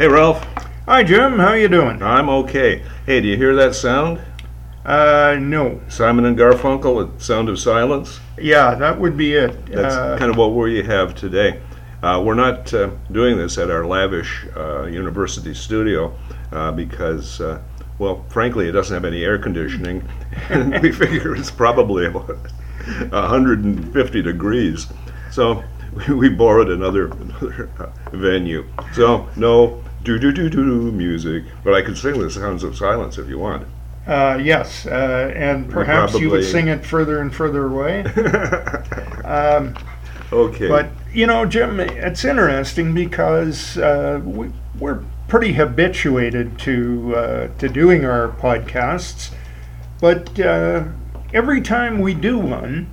Hey, Ralph. Hi, Jim. How you doing? I'm okay. Hey, do you hear that sound? Uh, no. Simon and Garfunkel, the sound of silence. Yeah, that would be it. That's Uh, kind of what we have today. Uh, we're not uh, doing this at our lavish uh, university studio uh, because, uh, well, frankly, it doesn't have any air conditioning, and we figure it's probably about 150 degrees. So we, we borrowed another, another venue. So no do do do do do music, but I could sing the sounds of silence if you want. uh, yes, uh, and perhaps you would sing it further and further away. Um, okay. but you know, Jim, it's interesting because uh, we, we're pretty habituated to uh, to doing our podcasts, but uh, every time we do one,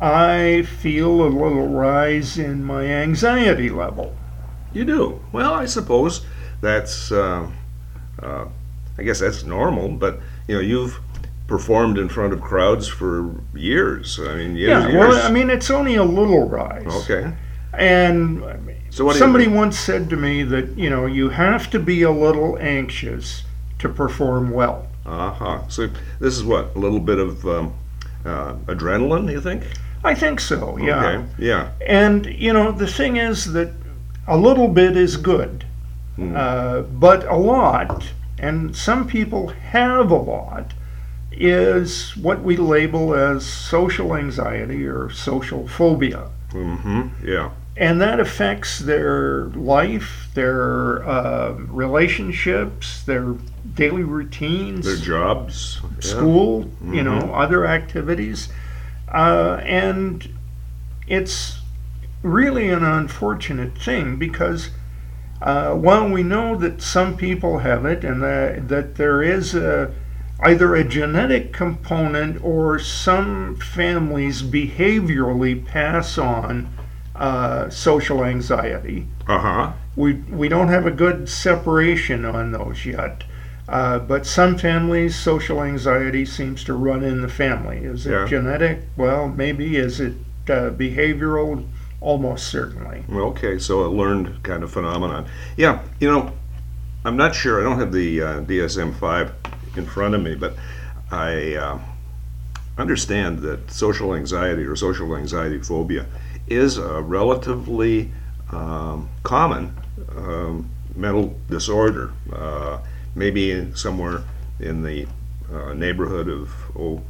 I feel a little rise in my anxiety level. You do. Well, I suppose that's, uh, uh, I guess that's normal, but, you know, you've performed in front of crowds for years. I mean, years, Yeah, years. well, I mean, it's only a little rise. okay. And So what somebody once said to me that, you know, you have to be a little anxious to perform well. Uh-huh. So this is what, a little bit of um, uh, adrenaline, you think? I think so, yeah. Okay. Yeah. And, you know, the thing is that a little bit is good, Hmm. uh, but a lot, and some people have a lot, is what we label as social anxiety or social phobia. Mm-hmm. Yeah. and that affects their life, their uh, relationships, their daily routines, Their jobs. Yeah. school, you know, Mhm. other activities, uh, and it's really an unfortunate thing because. Uh, while we know that some people have it and that, that there is a, either a genetic component or some families behaviorally pass on uh, social anxiety. Uh-huh. We, we don't have a good separation on those yet. Uh, but some families, social anxiety seems to run in the family. Is it Yeah. genetic? Well, maybe. Is it uh, behavioral? Almost certainly. Okay, so a learned kind of phenomenon. Yeah, you know, I'm not sure. I don't have the uh, DSM-5 in front of me, but I uh, understand that social anxiety or social anxiety phobia is a relatively um, common um, mental disorder. Uh, maybe somewhere in the uh, neighborhood of oh,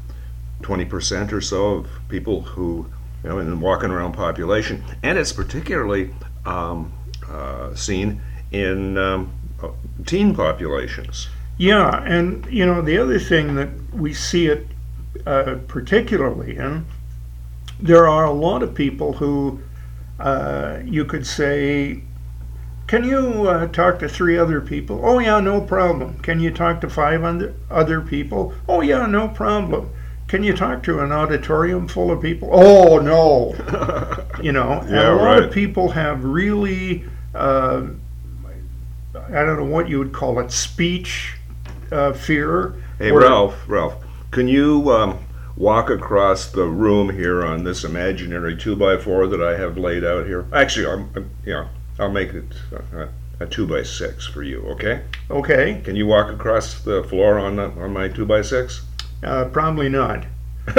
20% or so of people who, you know, in the walking around population. And it's particularly um, uh, seen in um, uh, teen populations. Yeah, and you know the other thing that we see it uh, particularly in, there are a lot of people who uh, you could say, "Can you uh, talk to three other people?" Oh yeah, no problem. Can you talk to five other other people? Oh yeah, no problem. Can you talk to an auditorium full of people? Oh no, you know. and Yeah, a lot right. of people have really. Uh, I don't know what you would call it, speech uh, fear. Hey, where- Ralph, Ralph, can you um, walk across the room here on this imaginary two by four that I have laid out here? Actually, I'm, I'm- yeah, I'll make it uh, a two by six for you. Okay? Okay, Can you walk across the floor on the, on my two by six? Uh, probably not.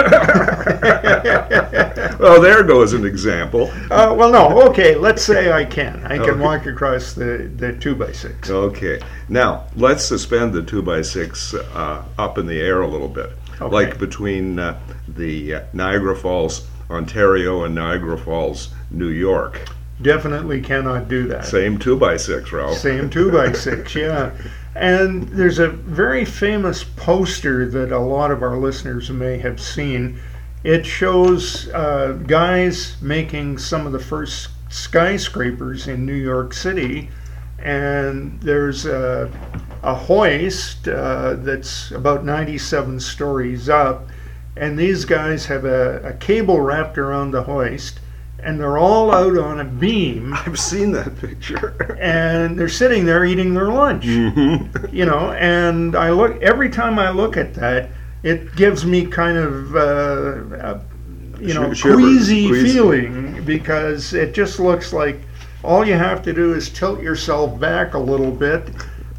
well, there goes an example. Uh, well, no. Okay, let's say I can. I can Okay. walk across the, the two by six. Okay. Now, let's suspend the two by six uh, up in the air a little bit, Okay. like between uh, the Niagara Falls, Ontario, and Niagara Falls, New York. Definitely cannot do that. Same two by six, Ralph. Same two by six, yeah. And there's a very famous poster that a lot of our listeners may have seen. It shows uh, guys making some of the first skyscrapers in New York City, and there's a, a hoist uh, that's about 97 stories up, and these guys have a, a cable wrapped around the hoist, and they're all out on a beam I've seen that picture. and they're sitting there eating their lunch Mhm. you know and i look every time i look at that it gives me kind of uh, a, you know Sh- queasy queasy. feeling because it just looks like all you have to do is tilt yourself back a little bit,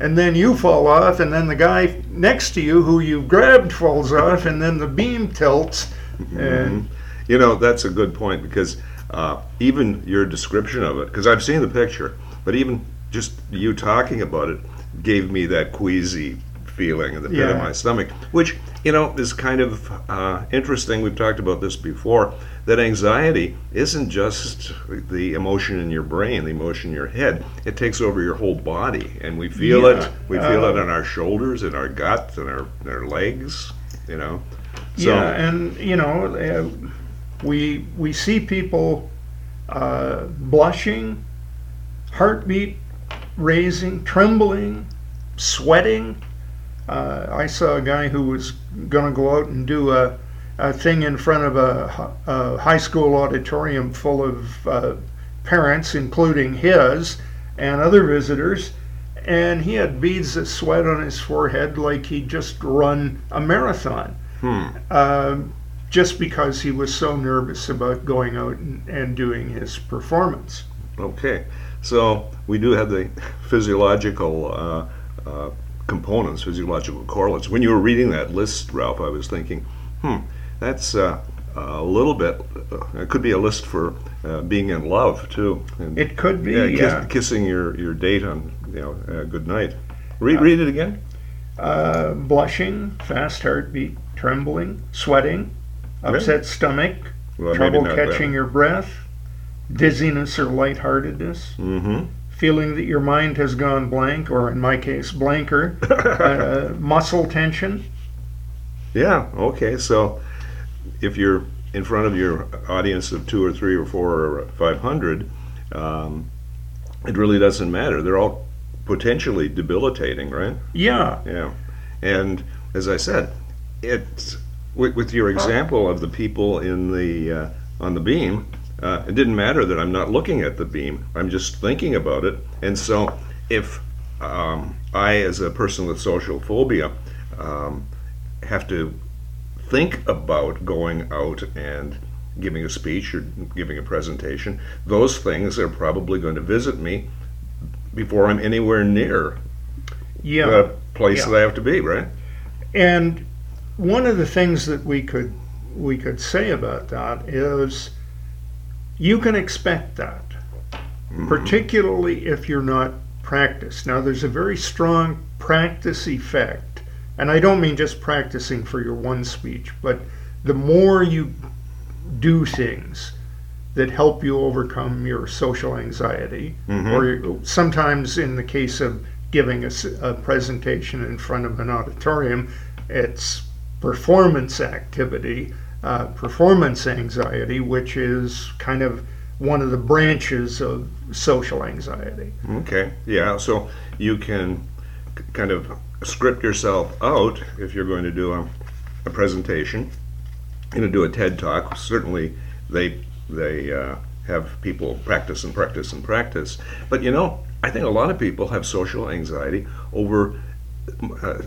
and then you fall off, and then the guy next to you who you grabbed falls off, and then the beam tilts. And You know, that's a good point because uh, even your description of it, because I've seen the picture, but even just you talking about it gave me that queasy feeling in the pit of my stomach, which, you know, is kind of uh, interesting. We've talked about this before that anxiety isn't just the emotion in your brain, the emotion in your head. It takes over your whole body, and we feel Yeah, it. We feel it uh, in our shoulders, in our gut, in our, in our legs, you know. So, yeah, and you know, uh, we we see people uh, blushing, heartbeat raising, trembling, sweating. Uh, I saw a guy who was going to go out and do a, a thing in front of a, a high school auditorium full of uh, parents, including his and other visitors, and he had beads of sweat on his forehead like he'd just run a marathon hmm. um, just because he was so nervous about going out and, and doing his performance. Okay, so we do have the physiological uh, uh, components, physiological correlates. When you were reading that list, Ralph, I was thinking, hmm, that's uh, a little bit. Uh, it could be a list for uh, being in love too. And, It could be, yeah, kiss- yeah. kissing your, your date on you know uh, good night. Read read it again. Uh, blushing, fast heartbeat, trembling, sweating, upset stomach, Well, trouble catching your breath, dizziness or lightheartedness, Mm-hmm. feeling that your mind has gone blank, or in my case, blanker, uh, muscle tension. Yeah. Okay. So if you're in front of your audience of two or three or four or five hundred, um, it really doesn't matter. They're all potentially debilitating, right? Yeah, Yeah. And as I said, it's with, with your example of the people in the uh, on the beam. Uh, it didn't matter that I'm not looking at the beam. I'm just thinking about it. And so, if um, I, as a person with social phobia, um, have to think about going out and giving a speech or giving a presentation, those things are probably going to visit me before I'm anywhere near yeah. the place Yeah. that I have to be, right? And one of the things that we could we could say about that is you can expect that, particularly if you're not practiced. Now there's a very strong practice effect, and I don't mean just practicing for your one speech, but the more you do things that help you overcome your social anxiety, Mhm. or sometimes in the case of giving a presentation in front of an auditorium, it's performance activity, uh, performance anxiety, which is kind of one of the branches of social anxiety. Okay, yeah. So you can kind of script yourself out if you're going to do a, a presentation, going to do a TED talk. Certainly, they they uh, have people practice and practice and practice. But you know, I think a lot of people have social anxiety over uh,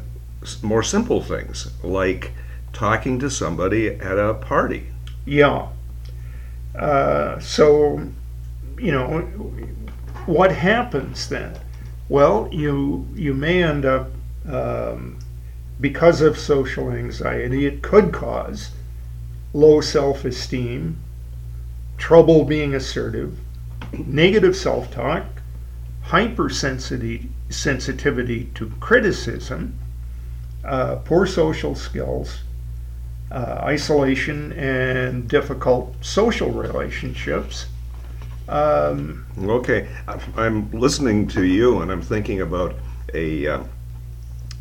more simple things like talking to somebody at a party. Yeah. Uh, so, you know, what happens then? Well, you you may end up um, because of social anxiety. It could cause low self-esteem, trouble being assertive, negative self-talk, hypersensitivity sensitivity to criticism, uh, poor social skills, uh, isolation and difficult social relationships. Um, Okay, I'm listening to you and I'm thinking about a uh,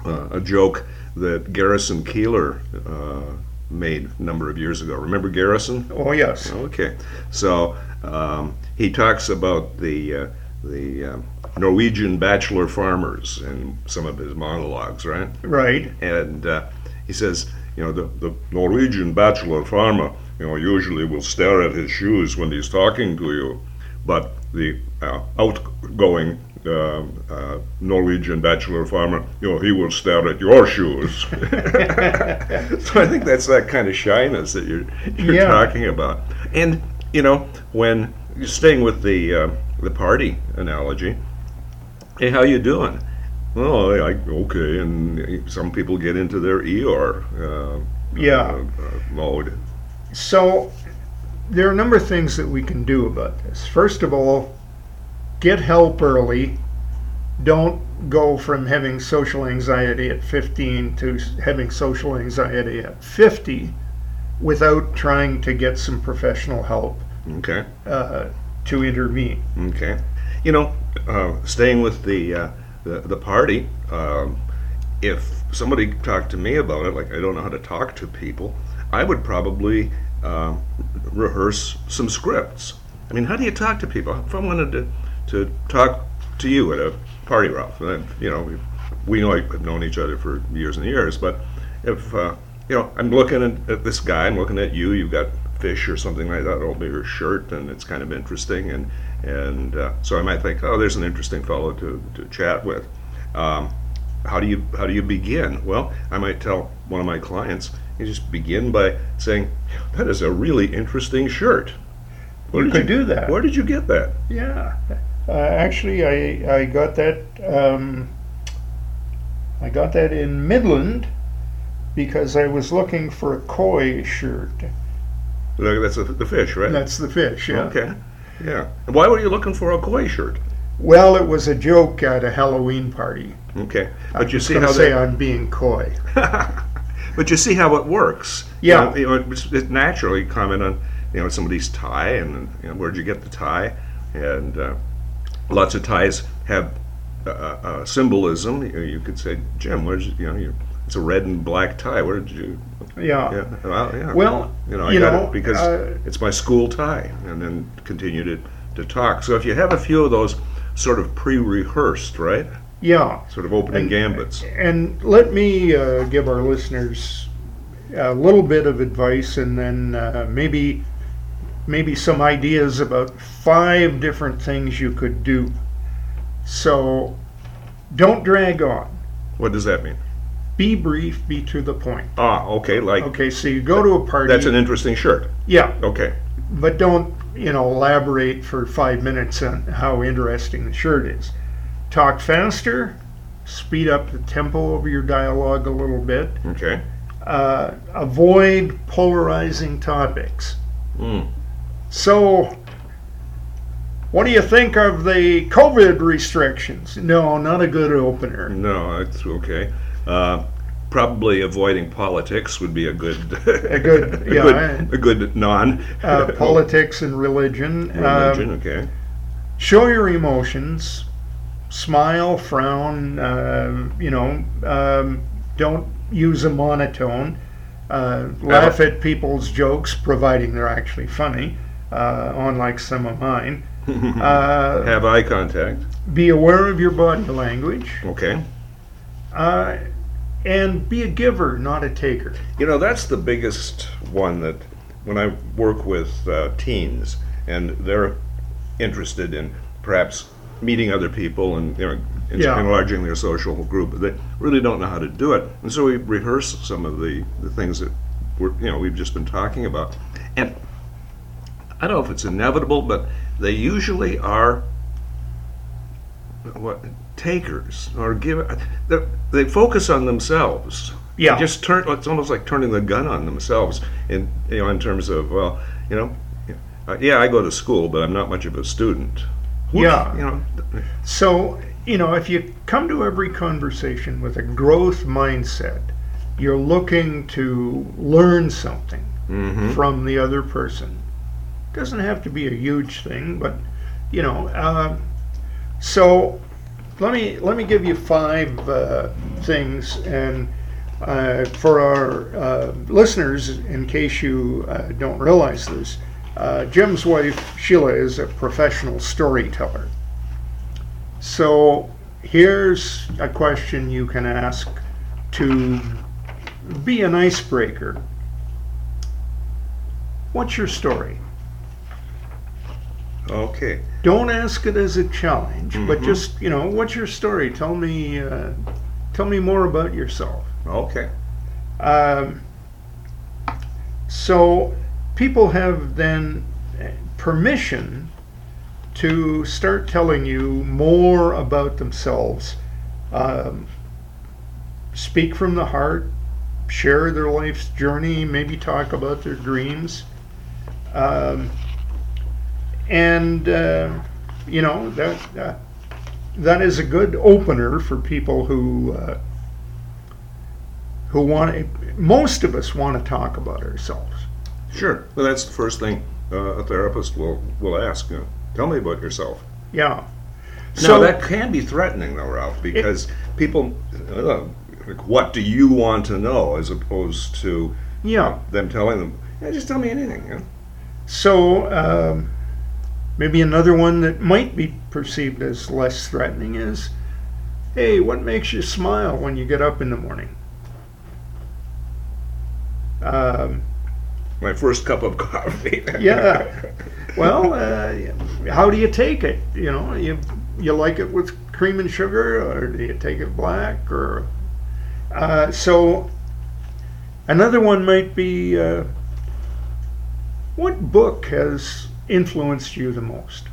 uh, a joke that Garrison Keillor uh, made a number of years ago. Remember Garrison? oh yes, Okay, so um, he talks about the uh, the uh, Norwegian bachelor farmers in some of his monologues, right? right. and uh, he says, you know, the, the Norwegian bachelor farmer, you know, usually will stare at his shoes when he's talking to you, but the uh, outgoing uh, uh, Norwegian bachelor farmer, you know, he will stare at your shoes. so I think that's that kind of shyness that you're you're Yeah. talking about, and you know, when you're staying with the uh, the party analogy. Hey, how you doing? Well, I, I okay, and some people get into their ER uh, Yeah. uh, uh, mode. So there are a number of things that we can do about this. First of all, get help early. Don't go from having social anxiety at 15 to having social anxiety at 50 without trying to get some professional help Okay, uh, to intervene. okay. You know, uh, staying with the uh, the, the party. Um, if somebody talked to me about it, like I don't know how to talk to people, I would probably uh, rehearse some scripts. I mean, how do you talk to people? If I wanted to, to talk to you at a party, Ralph, then, you know, we, we know I've known each other for years and years, but if, uh, you know, I'm looking at, at this guy, I'm looking at you, you've got fish or something like that over your shirt, and it's kind of interesting, and, and uh, so I might think, oh, there's an interesting fellow to, to chat with. Um, how do you how do you begin? Well, I might tell one of my clients, you just begin by saying, "That is a really interesting shirt." Where You did you do that. Where did you get that? Yeah. Uh, actually, I, I got that. Um, I got that in Midland because I was looking for a koi shirt. Look, That's the, fish, right? That's the fish, yeah. Okay. Yeah. And why were you looking for a koi shirt? Well, it was a joke at a Halloween party. Okay. But you was see how say that, I'm being coy. but you see how it works. Yeah. You know, you know, it, it naturally comment on you know somebody's tie and you know, where'd you get the tie, and uh, lots of ties have uh, uh, symbolism. You, you could say, Jim, where'd you you know you, it's a red and black tie. Where did you? Yeah. Yeah. Well, yeah. Well, you know, I you got know, it because uh, it's my school tie, and then continue to to talk. So if you have a few of those sort of pre-rehearsed, right? Yeah. Sort of opening And- gambits. And let me uh, give our listeners a little bit of advice, and then uh, maybe maybe some ideas about five different things you could do. So, don't drag on. What does that mean? Be brief. Be to the point. Ah, okay. Like Okay. So you go to a party. that's an interesting shirt. yeah, Okay. but don't you know elaborate for five minutes on how interesting the shirt is. Talk faster. Speed up the tempo of your dialogue a little bit. Okay. uh, avoid polarizing topics. Mm. So, what do you think of the COVID restrictions? No, not a good opener. No, that's okay. Uh, probably avoiding politics would be a good, A good- a yeah, good, a good non. Uh, politics and religion. Religion, Um, okay. show your emotions. Smile, frown. Um, you know, um, don't use a monotone. Uh, laugh at people's jokes, providing they're actually funny, uh, unlike some of mine. Uh, Have eye contact. be aware of your body language, Okay. uh, and be a giver, not a taker. You know, that's the biggest one that when I work with uh, teens and they're interested in perhaps meeting other people and you know, Yeah. enlarging their social group, but they really don't know how to do it. And so we rehearse some of the, the things that we're, you know, we've just been talking about. And I don't know if it's inevitable, but they usually are what takers or give. They, they focus on themselves. Yeah. They just turn. It's almost like turning the gun on themselves. In you know, in terms of well, you know, uh, yeah, I go to school, but I'm not much of a student. Yeah. You know. So, you know, if you come to every conversation with a growth mindset, you're looking to learn something hmm from the other person. Doesn't have to be a huge thing, but you know. Uh, so, let me let me give you five uh, things, and uh, for our uh, listeners, in case you uh, don't realize this, uh, Jim's wife Sheila is a professional storyteller. So, here's a question you can ask to be an icebreaker. What's your story? Okay. Don't ask it as a challenge, but Mhm. just you know, what's your story? Tell me, uh, tell me more about yourself. Okay. Um, so people have then permission to start telling you more about themselves. Um, speak from the heart, share their life's journey, maybe talk about their dreams. Um, and, uh, you know, that, that, that is a good opener for people who, uh, who want to, most of us want to talk about ourselves. Sure. Well, that's the first thing uh, a therapist will, will ask. You know, Tell me about yourself. Yeah. So that can be threatening, though, Ralph, because people, uh, like, what do you want to know, as opposed to yeah. them telling them, yeah, just tell me anything. You know? So um, maybe another one that might be perceived as less threatening is, hey, what makes you smile when you get up in the morning? Um, My first cup of coffee. yeah. Well, uh, how do you take it? You know, you you like it with cream and sugar, or do you take it black? Or uh, so another one might be, uh, what book has influenced you the most?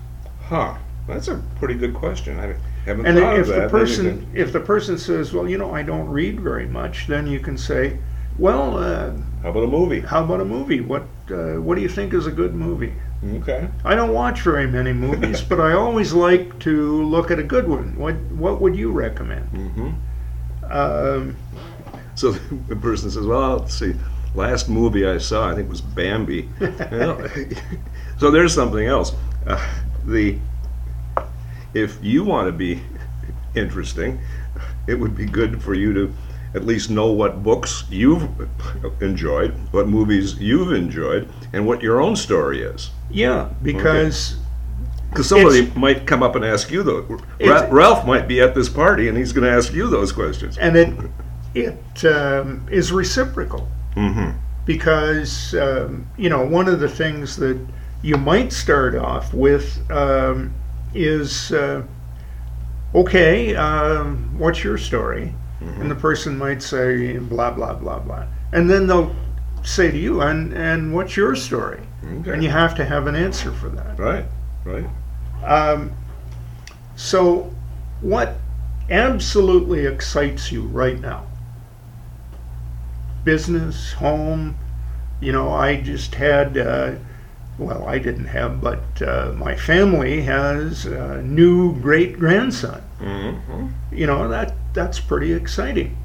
Huh. That's a pretty good question. I haven't And thought if of that. the Maybe person you if the person says, well, you know, I don't read very much, then you can say, well, uh, How about a movie? how about a movie? What uh, what do you think is a good movie? Okay. I don't watch very many movies, but I always like to look at a good one. What what would you recommend? Mm-hmm. Um, So the person says, "Well, let's see. Last movie I saw, I think was Bambi." You know, so there's something else. Uh, the if you want to be interesting, it would be good for you to at least know what books you've enjoyed, what movies you've enjoyed, and what your own story is. yeah, because Because somebody It's- might come up and ask you those. Ra- Ralph might be at this party and he's going to ask you those questions. and it it um, is reciprocal. hmm because um, you know one of the things that you might start off with um, is uh, okay um, what's your story? And the person might say blah blah blah blah. And then they'll say to you and and what's your story? Okay. and you have to have an answer for that. Right, right. um, so what absolutely excites you right now? Business home you know i just had uh, well i didn't have but uh, my family has a new great grandson hmm you know that that's pretty exciting.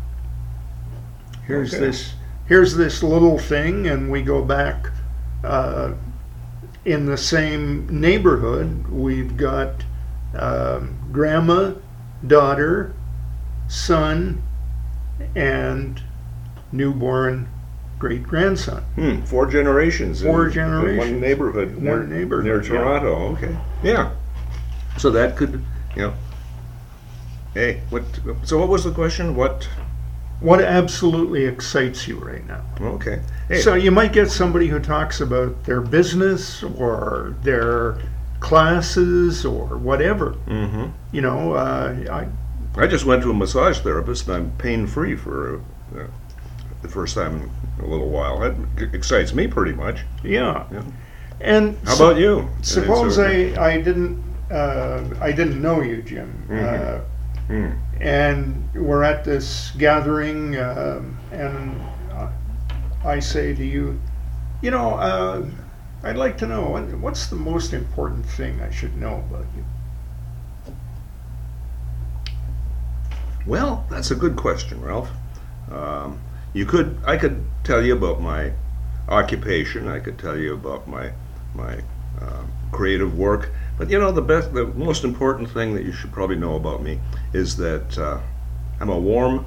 Here's Okay. this here's this little thing and we go back uh, in the same neighborhood. We've got um, grandma daughter son and newborn great grandson Hmm, four generations. in- Four in generations. one neighborhood. One neighborhood, Near yeah. Toronto. Okay. Yeah. So that could, you know. Hey, what? So what was the question? What? what absolutely excites you right now Okay. Hey. So you might get somebody who talks about their business or their classes or whatever. hmm You know, uh, I, I just went to a massage therapist and I'm pain free for uh, the first time in a little while. That excites me pretty much. yeah. Yeah. And How about you? Suppose uh, I, I didn't uh, I didn't know you, Jim, Mhm. uh, hmm. and we're at this gathering, um, and uh, I say to you, you know, uh, I'd like to know what's the most important thing I should know about you. Well, that's a good question, Ralph. Um, you could, I could tell you about my occupation. I could tell you about my my uh, creative work. But you know, the best, the most important thing that you should probably know about me is that uh, I'm a warm,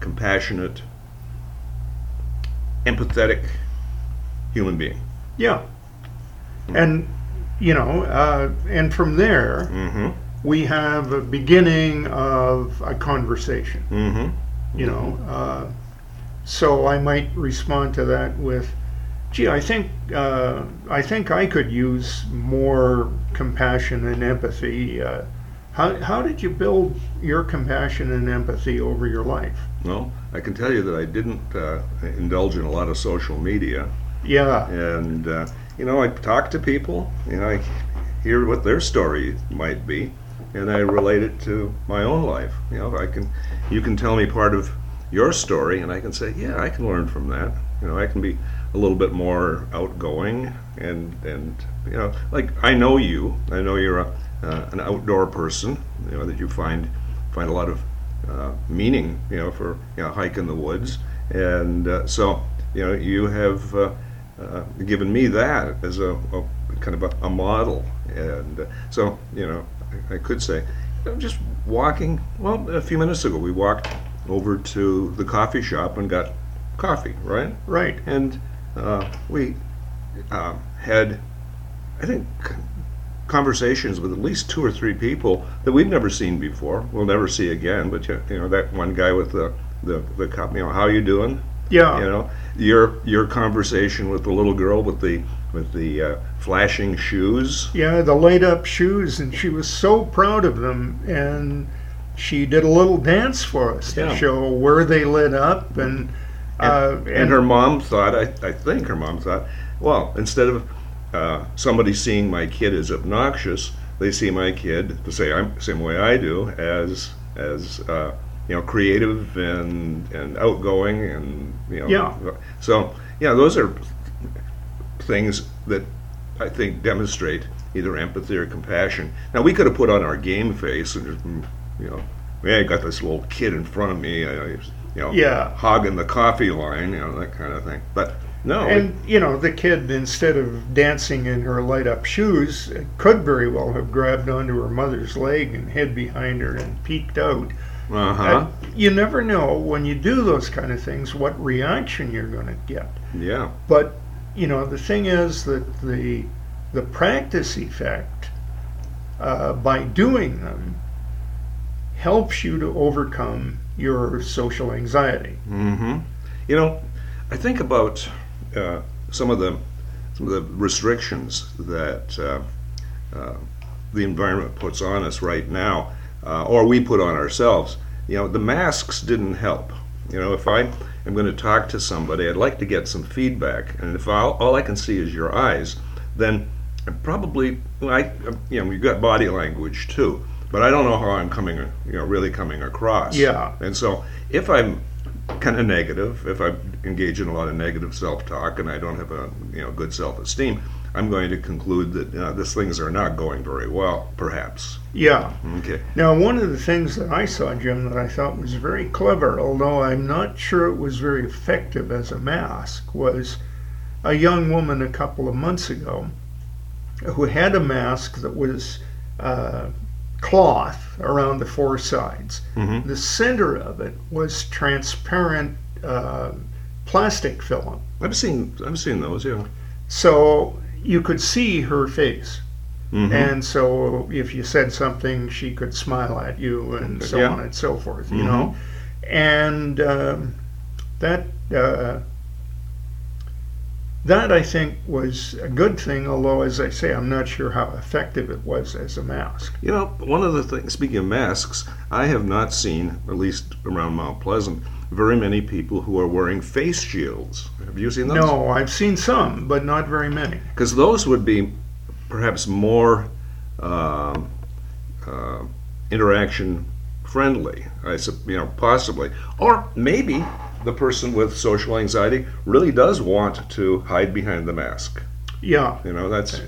compassionate, empathetic human being. Yeah. And, you know, uh, and from there, Mm-hmm. we have a beginning of a conversation, Mm-hmm. you know. So I might respond to that with, gee, I think, uh, I think I could use more compassion and empathy. Uh, how, how did you build your compassion and empathy over your life? Well, I can tell you that I didn't uh, indulge in a lot of social media. Yeah. and uh, you know I talk to people. You know, I hear what their story might be, and I relate it to my own life. You know, I can, you can tell me part of your story, and I can say, yeah, I can learn from that. You know, I can be a little bit more outgoing, and and you know, like I know you. I know you're a, uh, an outdoor person. You know that you find find a lot of uh, meaning. You know, for you know, hike in the woods, and uh, so you know, you have. Uh, uh, given me that as a, a kind of a, a model, and uh, so you know, I, I could say, just walking. Well, a few minutes ago, we walked over to the coffee shop and got coffee, right? Right. And uh, we uh, had, I think, conversations with at least two or three people that we've never seen before. We'll never see again. But you know, that one guy with the the, the cup, you know, how you doing? Yeah. You know, your your conversation with the little girl with the with the uh, flashing shoes. Yeah, the light up shoes, and she was so proud of them. And she did a little dance for us to show where they lit up. And, uh, and, and her mom thought, I, I think her mom thought, well, instead of uh, somebody seeing my kid as obnoxious, they see my kid the same same way I do as as uh, you know creative and and outgoing and you know Yeah. so yeah those are things that I think demonstrate either empathy or compassion. Now we could have put on our game face and just, you know, man, I got this little kid in front of me, uh, you know, Yeah. hogging the coffee line, you know, that kind of thing. But no, And you know, the kid instead of dancing in her light up shoes, could very well have grabbed onto her mother's leg and hid behind her and peeked out. uh huh, Uh, you never know when you do those kind of things what reaction you're going to get. yeah, But you know, the thing is that the the practice effect uh, by doing them helps you to overcome your social anxiety. hmm You know, I think about uh, some of the some of the restrictions that uh, uh, the environment puts on us right now, uh, or we put on ourselves. You know, the masks didn't help. You know, if I am going to talk to somebody, I'd like to get some feedback, and if all, all I can see is your eyes, then probably, I, you know, you've got body language too, but I don't know how I'm coming, you know, really coming across. Yeah. And so if I'm kind of negative, if I engage in a lot of negative self-talk and I don't have a you know good self-esteem, I'm going to conclude that uh, these things are not going very well, perhaps. Yeah. Okay. Now, one of the things that I saw, Jim, that I thought was very clever, although I'm not sure it was very effective as a mask, was a young woman a couple of months ago who had a mask that was uh, cloth around the four sides. Mhm. The center of it was transparent uh, plastic film. I've seen I've seen those. Yeah. So you could see her face. Mhm. And so if you said something, she could smile at you and so Yeah. on and so forth, you Mhm. know. And um, that uh, that I think was a good thing, although as I say, I'm not sure how effective it was as a mask. You know, one of the things. Speaking of masks, I have not seen, at least around Mount Pleasant, very many people who are wearing face shields. Have you seen those? No, I've seen some, but not very many. because those would be perhaps more um, uh, interaction friendly. I you know possibly, or maybe the person with social anxiety really does want to hide behind the mask. Yeah, You know that's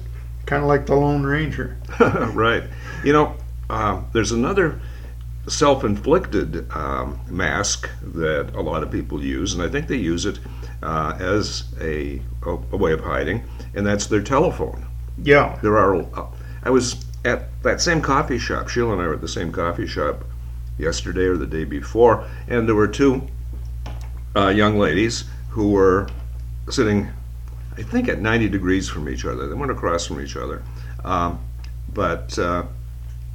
kind of like the Lone Ranger. right. You know, um, there's another self-inflicted um, mask that a lot of people use, and I think they use it uh, as a, a, a way of hiding, and that's their telephone. Yeah, There are. uh, I was at that same coffee shop. Sheila and I were at the same coffee shop yesterday or the day before, and there were two uh, young ladies who were sitting, I think, at 90 degrees from each other. They weren't across from each other, um, but uh,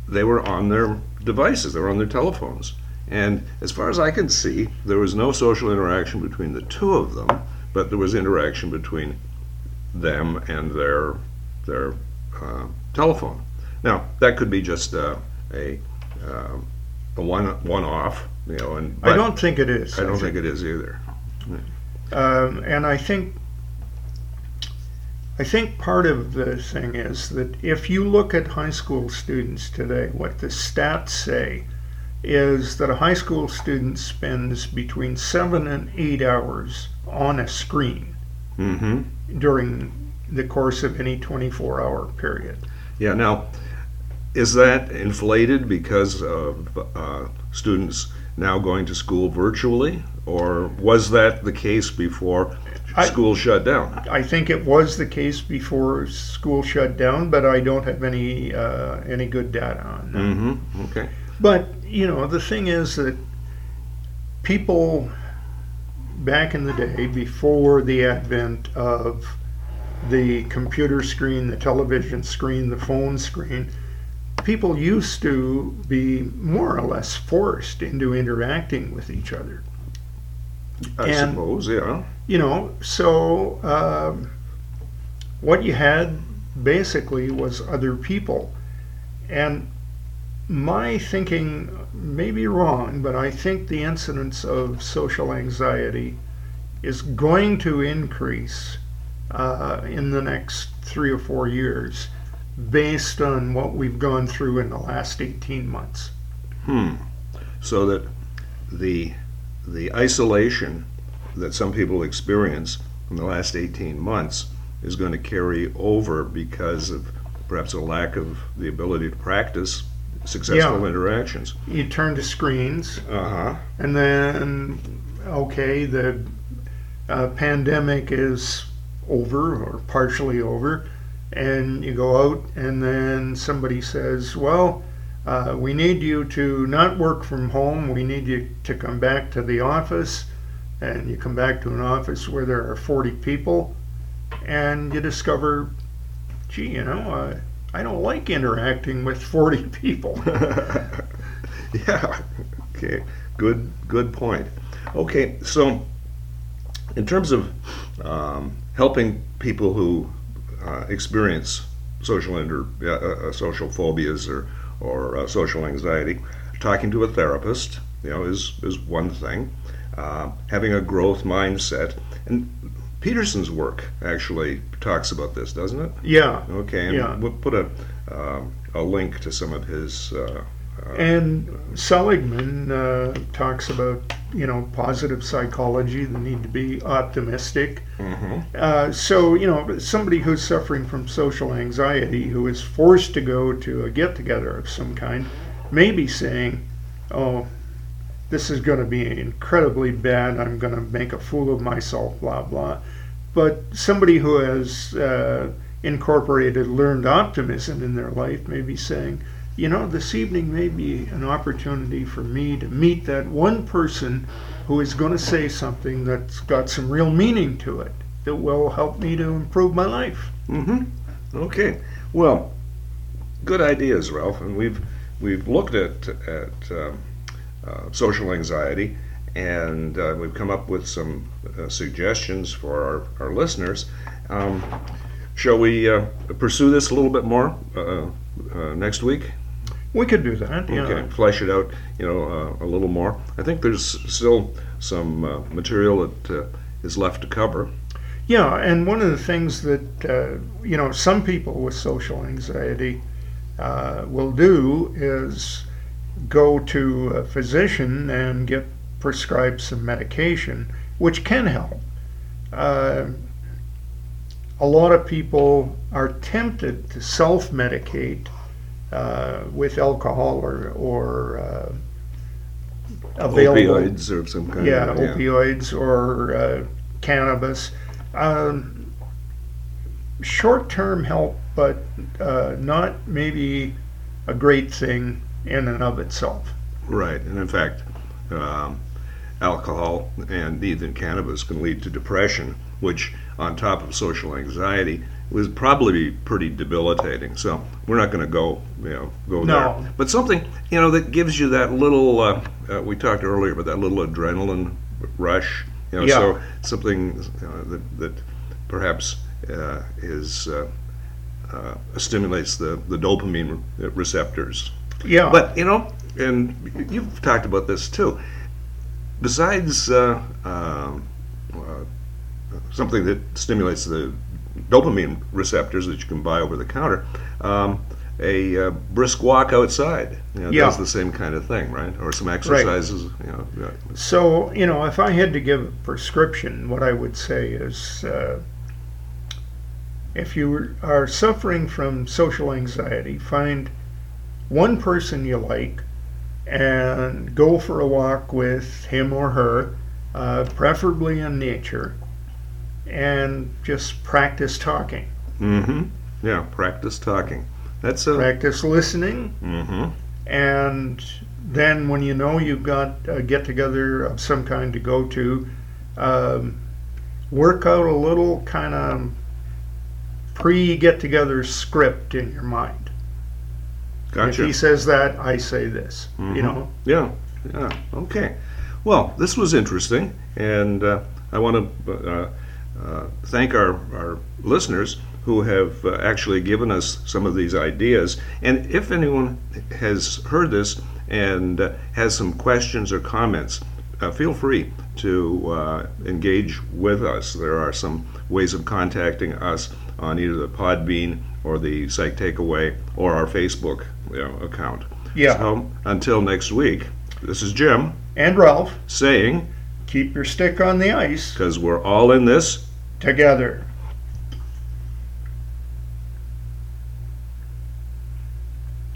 they were on their devices. They were on their telephones. And as far as I can see, there was no social interaction between the two of them, but there was interaction between them and their their uh, telephone. Now that could be just uh, a um, a one one off, you know. And I don't think it is. I don't think it is either. Um, and I think I think part of the thing is that if you look at high school students today, what the stats say is that a high school student spends between seven and eight hours on a screen Mm-hmm. during the course of any 24 hour period. Yeah. Now, is that inflated because of uh, students now going to school virtually, or was that the case before I- school shut down? I think it was the case before school shut down, but I don't have any uh, any good data on that. Mm-hmm. Okay. But you know, the thing is that people back in the day, before the advent of the computer screen, the television screen, the phone screen, people used to be more or less forced into interacting with each other. I And- suppose. Yeah. You know, so um, what you had basically was other people. And my thinking may be wrong, but I think the incidence of social anxiety is going to increase uh, in the next three or four years based on what we've gone through in the last 18 months. Hmm. So that the the isolation that some people experience in the last 18 months is going to carry over because of perhaps a lack of the ability to practice successful Yeah. interactions. You turn to screens, Uh huh. And then, okay, the uh, pandemic is over or partially over, and you go out, and then somebody says, Well, uh, we need you to not work from home, we need you to come back to the office. And you come back to an office where there are 40 people, and you discover, gee, you know, uh, I don't like interacting with 40 people. yeah. Okay. Good. Good point. Okay. So, in terms of um, helping people who uh, experience social inter uh, uh, social phobias or or uh, social anxiety, talking to a therapist, you know, is is one thing. Uh, having a growth mindset, and Peterson's work actually talks about this, doesn't it? yeah. Okay, and Yeah. we'll put a um, a link to some of his. Uh, uh, And Seligman uh, talks about, you know, positive psychology, the need to be optimistic. mhm. Uh, so, you know, somebody who's suffering from social anxiety, who is forced to go to a get together of some kind, may be saying, oh, this is going to be incredibly bad. I'm going to make a fool of myself, blah, blah. But somebody who has uh, incorporated learned optimism in their life may be saying, you know, this evening may be an opportunity for me to meet that one person who is going to say something that's got some real meaning to it that will help me to improve my life. Mm-hmm. Okay. Well, good ideas, Ralph. And we've we've looked at at um, uh, social anxiety, and uh, we've come up with some uh, suggestions for our, our listeners. Um, shall we uh, pursue this a little bit more uh, uh, next week? We could do that, yeah. Okay, flesh it out, you know, uh, a little more. I think there's still some uh, material that uh, is left to cover. Yeah, and one of the things that, uh, you know, some people with social anxiety uh, will do is go to a physician and get prescribed some medication, which can help. Uh, a lot of people are tempted to self medicate uh, with alcohol or, or uh, available Opioids of some kind. yeah, of, opioids or uh, cannabis. Um, short-term help, but uh, not maybe a great thing in and of itself. Right, and in fact, um, alcohol and even cannabis can lead to depression, which, on top of social anxiety, was probably pretty debilitating. So we're not going to go, you know, go No. there. But something, you know, that gives you that little. Uh, uh, we talked earlier about that little adrenaline rush. You know, Yeah. so something uh, that that perhaps uh, is. Uh, uh, stimulates the, the dopamine re- receptors Yeah, but you know, and you've talked about this too. Besides uh, um, uh, something that stimulates the dopamine receptors that you can buy over the counter. Um, a uh, brisk walk outside you know, Yeah. does the same kind of thing, right? Or some exercises. You know, yeah. So, you know, if I had to give a prescription, what I would say is uh, if you are suffering from social anxiety, find one person you like and go for a walk with him or her, uh, preferably in nature, and just practice talking. Mm-hmm. Yeah. Practice talking. That's a. Practice listening, Mm-hmm. and then when you know you've got a get together of some kind to go to, um, work out a little kind of pre get together script in your mind. Gotcha. If he says that, I say this. You Mhm. know, Yeah, yeah, okay. Well, this was interesting, and uh, I want to uh, uh, thank our, our listeners who have uh, actually given us some of these ideas. And if anyone has heard this and uh, has some questions or comments, uh, feel free to uh, engage with us. There are some ways of contacting us on either the Podbean or the Psych Takeaway or our Facebook you know, account. Yeah. So until next week, this is Jim and Ralph, saying, keep your stick on the ice because we're all in this together.